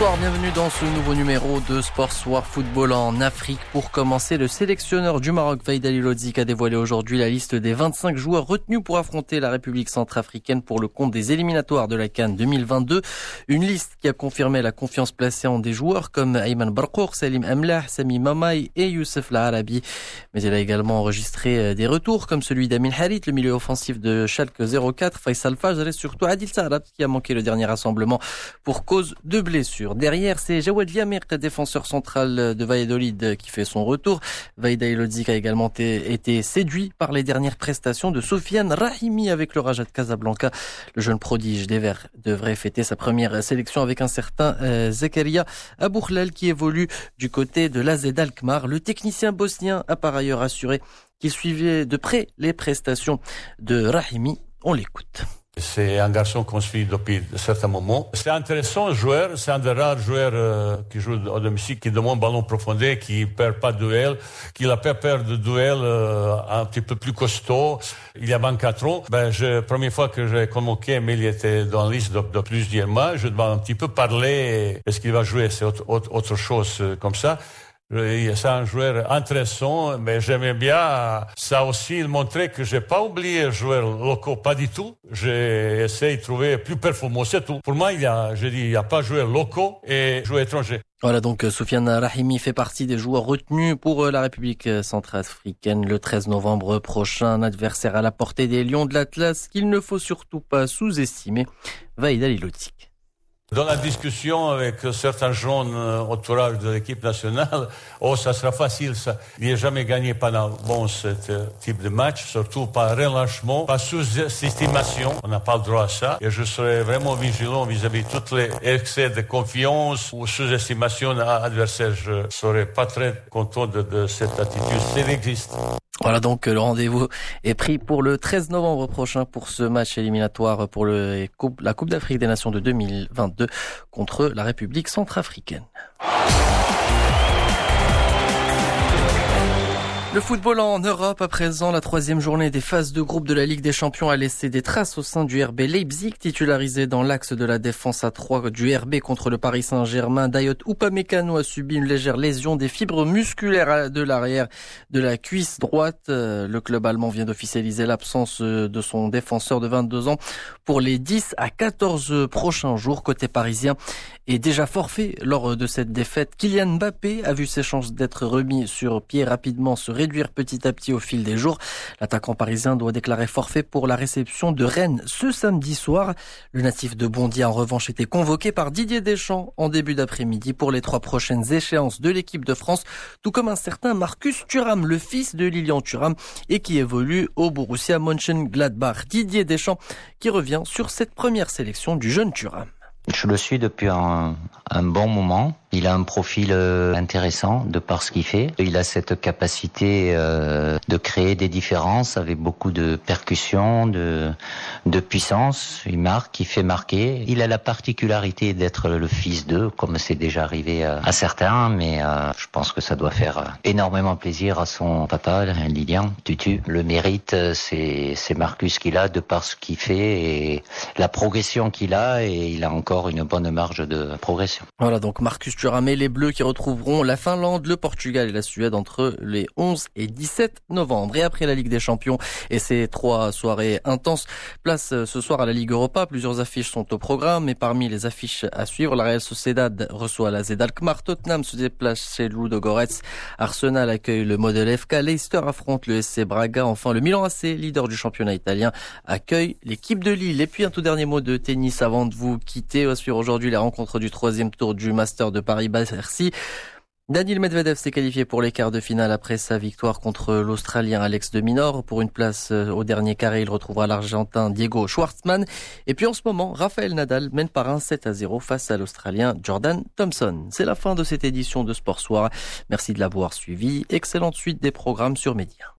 Bonsoir, bienvenue dans ce nouveau numéro de Sport Soir Football en Afrique. Pour commencer, le sélectionneur du Maroc, Vaïd Ali a dévoilé aujourd'hui la liste des 25 joueurs retenus pour affronter la République centrafricaine pour le compte des éliminatoires de la Cannes 2022. Une liste qui a confirmé la confiance placée en des joueurs comme Ayman Barkour, Salim Amlah, Sami Mamaï et Youssef Laharabi. Mais il a également enregistré euh, des retours comme celui d'Amin Harit, le milieu offensif de Schalke 04, Faisal Fajr et surtout Adil Sarab qui a manqué le dernier rassemblement pour cause de blessure. Derrière, c'est Jawad Viamir, défenseur central de Valladolid, qui fait son retour. Vaïda Elodzik a également été séduit par les dernières prestations de Sofiane Rahimi avec le Raja de Casablanca. Le jeune prodige des Verts devrait fêter sa première sélection avec un certain euh, Zekaria Abourlal qui évolue du côté de l'AZ Alkmaar. Le technicien bosnien a par ailleurs assuré qu'il suivait de près les prestations de Rahimi. On l'écoute. C'est un garçon qu'on suit depuis un certain moment. C'est intéressant, joueur. C'est un des rares joueurs euh, qui joue au domicile, qui demande ballon profondé, qui perd pas de duel, qui n'a pas peur de duel euh, un petit peu plus costaud. Il y a 24 ans, ben, je, première fois que j'ai convoqué, mais il était dans la liste de, de plusieurs mois. Je dois un petit peu parler. Est-ce qu'il va jouer? C'est autre, autre, chose euh, comme ça. C'est un joueur intéressant, mais j'aimais bien ça aussi montrer que j'ai pas oublié les joueurs locaux, pas du tout. J'ai essayé de trouver plus performant, c'est tout. Pour moi, il y a, je dis, il n'y a pas joueurs locaux et joueurs étrangers. Voilà donc Soufiane Rahimi fait partie des joueurs retenus pour euh, la République centrafricaine le 13 novembre prochain. Un adversaire à la portée des Lions de l'Atlas qu'il ne faut surtout pas sous-estimer. Vaïda Lilotique. Dans la discussion avec certains jeunes euh, entourage de l'équipe nationale, oh, ça sera facile, ça. Il a jamais gagné pendant bon ce euh, type de match, surtout par relâchement, par sous-estimation. On n'a pas le droit à ça. Et je serai vraiment vigilant vis-à-vis de tous les excès de confiance ou sous-estimation adversaire. Je serai pas très content de, de cette attitude s'il existe. Voilà donc le rendez-vous est pris pour le 13 novembre prochain pour ce match éliminatoire pour la Coupe d'Afrique des Nations de 2022 contre la République centrafricaine. Le football en Europe à présent, la troisième journée des phases de groupe de la Ligue des Champions a laissé des traces au sein du RB Leipzig, titularisé dans l'axe de la défense à 3 du RB contre le Paris Saint-Germain. Dayot Upamecano a subi une légère lésion des fibres musculaires de l'arrière de la cuisse droite. Euh, le club allemand vient d'officialiser l'absence euh, de son défenseur de 22 ans pour les 10 à 14 prochains jours côté parisien est déjà forfait lors de cette défaite. Kylian Mbappé a vu ses chances d'être remis sur pied rapidement se réduire petit à petit au fil des jours. L'attaquant parisien doit déclarer forfait pour la réception de Rennes ce samedi soir. Le natif de Bondy en revanche était convoqué par Didier Deschamps en début d'après-midi pour les trois prochaines échéances de l'équipe de France, tout comme un certain Marcus Thuram, le fils de Lilian Thuram et qui évolue au Borussia Mönchengladbach. Didier Deschamps qui revient sur cette première sélection du jeune Thuram. Je le suis depuis un bon moment. Il a un profil euh, intéressant de par ce qu'il fait. Il a cette capacité euh, de créer des différences avec beaucoup de percussions, de, de puissance. Il marque, il fait marquer. Il a la particularité d'être le fils d'eux, comme c'est déjà arrivé à certains, mais euh, je pense que ça doit faire énormément plaisir à son papa, Lilian Tutu. Le mérite, c'est, c'est Marcus qu'il a de par ce qu'il fait et la progression qu'il a et il a encore une bonne marge de progression. Voilà donc Marcus Thuram et les Bleus qui retrouveront la Finlande, le Portugal et la Suède entre les 11 et 17 novembre. Et après la Ligue des Champions et ces trois soirées intenses, place euh, ce soir à la Ligue Europa. Plusieurs affiches sont au programme et parmi les affiches à suivre, la Real Sociedad reçoit la Z Alkmaar, Tottenham se déplace chez Ludogorets, Arsenal accueille le Model FK, Leicester affronte le SC Braga, enfin le Milan AC, leader du championnat italien, accueille l'équipe de Lille. Et puis un tout dernier mot de tennis avant de vous quitter. On va suivre aujourd'hui la rencontre du troisième tour du Master de Paris-Bercy. Daniel Medvedev s'est qualifié pour les quarts de finale après sa victoire contre l'Australien Alex de Minor. Pour une place euh, au dernier carré, il retrouvera l'Argentin Diego Schwartzmann. Et puis en ce moment, Rafael Nadal mène par un 7 à 0 face à l'Australien Jordan Thompson. C'est la fin de cette édition de Sport Soir. Merci de l'avoir suivi. Excellente suite des programmes sur Média.